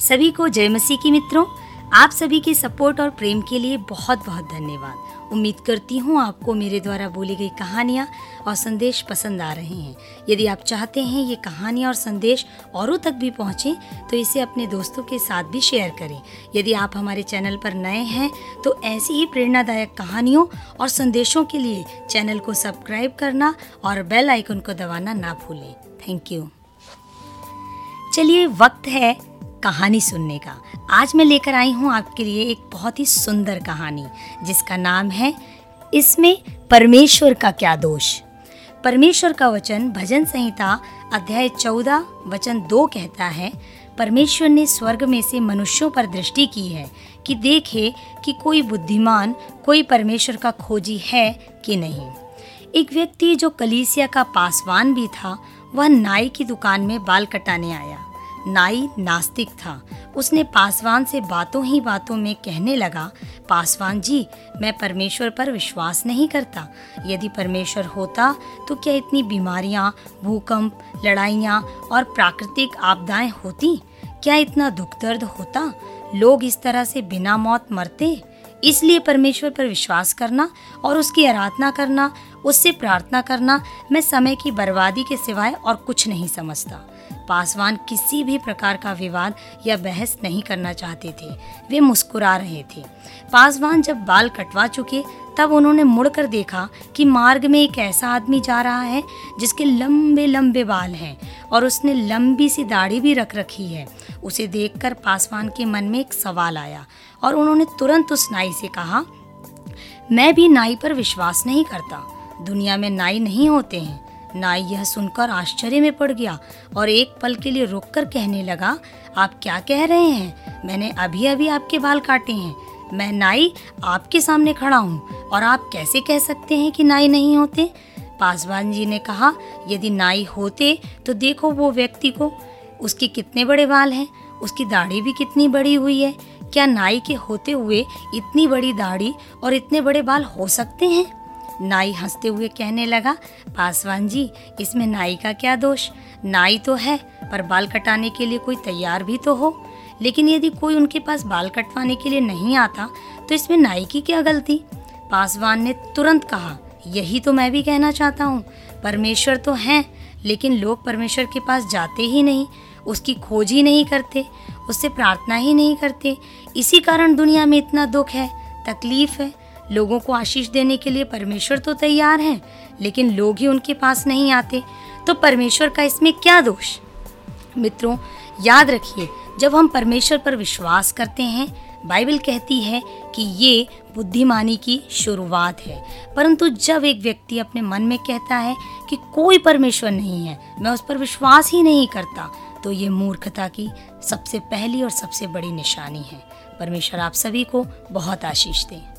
सभी को जय मसीह की मित्रों, आप सभी के सपोर्ट और प्रेम के लिए बहुत बहुत धन्यवाद। उम्मीद करती हूँ आपको मेरे द्वारा बोली गई कहानियाँ और संदेश पसंद आ रहे हैं। यदि आप चाहते हैं ये कहानियाँ और संदेश औरों तक भी पहुँचे तो इसे अपने दोस्तों के साथ भी शेयर करें। यदि आप हमारे चैनल पर नए हैं तो ऐसी ही प्रेरणादायक कहानियों और संदेशों के लिए चैनल को सब्सक्राइब करना और बेल आइकन को दबाना ना भूलें। Thank you. चलिए, वक्त है कहानी सुनने का। आज मैं लेकर आई हूँ आपके लिए एक बहुत ही सुंदर कहानी, जिसका नाम है, इसमें परमेश्वर का क्या दोष? परमेश्वर का वचन भजन संहिता अध्याय चौदह, वचन दो कहता है, परमेश्वर ने स्वर्ग में से मनुष्यों पर दृष्टि की है, कि देखे कि कोई बुद्धिमान, कोई परमेश्वर का खोजी है कि नहीं। एक व्यक्ति जो कलीसिया का पासवान भी था, वह नाई की दुकान में बाल कटाने आया। नाई नास्तिक था। उसने पासवान से बातों ही बातों में कहने लगा पासवान जी मैं परमेश्वर पर विश्वास नहीं करता। यदि परमेश्वर होता तो क्या इतनी बीमारियाँ, भूकंप लड़ाइयाँ और प्राकृतिक आपदाएँ होती? क्या इतना दुख दर्द होता? लोग इस तरह से बिना मौत मरते। इसलिए परमेश्वर पर विश्वास करना और उसकी आराधना करना उससे प्रार्थना करना मैं समय की बर्बादी के सिवाय और कुछ नहीं समझता। पासवान किसी भी प्रकार का विवाद या बहस नहीं करना चाहते थे। वे मुस्कुरा रहे थे। पासवान जब बाल कटवा चुके, तब उन्होंने मुड़कर देखा कि मार्ग में एक ऐसा आदमी जा रहा है, जिसके लंबे लंबे बाल हैं और उसने लंबी सी दाढ़ी भी रख रखी है। उसे देखकर पासवान के मन में एक सवाल आया और उन्होंने तुरंत उस नाई से कहा, मैं भी नाई पर विश्वास नहीं करता। दुनिया में नाई नहीं होते हैं। नाई यह सुनकर आश्चर्य में पड़ गया और एक पल के लिए रुककर कहने लगा, आप क्या कह रहे हैं? मैंने अभी अभी आपके बाल काटे हैं। मैं नाई आपके सामने खड़ा हूँ और आप कैसे कह सकते हैं कि नाई नहीं होते? पासवान जी ने कहा, यदि नाई होते तो देखो वो व्यक्ति को। उसके कितने बड़े बाल हैं? उसकी दाढ़ी भी कितनी बड़ी हुई है? क्या नाई के होते हुए इतनी बड़ी दाढ़ी और इतने बड़े बाल हो सकते हैं? नाई हँसते हुए कहने लगा, पासवान जी, इसमें नाई का क्या दोष? नाई तो है, पर बाल कटाने के लिए कोई तैयार भी तो हो। लेकिन यदि कोई उनके पास बाल कटवाने के लिए नहीं आता तो इसमें नाई की क्या गलती? पासवान ने तुरंत कहा, यही तो मैं भी कहना चाहता हूँ। परमेश्वर तो हैं, लेकिन लोग परमेश्वर के पास जाते ही नहीं, उसकी खोज ही नहीं करते, उससे प्रार्थना ही नहीं करते। इसी कारण दुनिया में इतना दुख है, तकलीफ़ है लोगों को आशीष देने के लिए परमेश्वर तो तैयार हैं, लेकिन लोग ही उनके पास नहीं आते। तो परमेश्वर का इसमें क्या दोष? मित्रों, याद रखिए, जब हम परमेश्वर पर विश्वास करते हैं, बाइबल कहती है कि ये बुद्धिमानी की शुरुआत है। परंतु जब एक व्यक्ति अपने मन में कहता है कि कोई परमेश्वर नहीं है, मैं उस पर विश्वास ही नहीं करता तो ये मूर्खता की सबसे पहली और सबसे बड़ी निशानी है। परमेश्वर आप सभी को बहुत आशीष दें।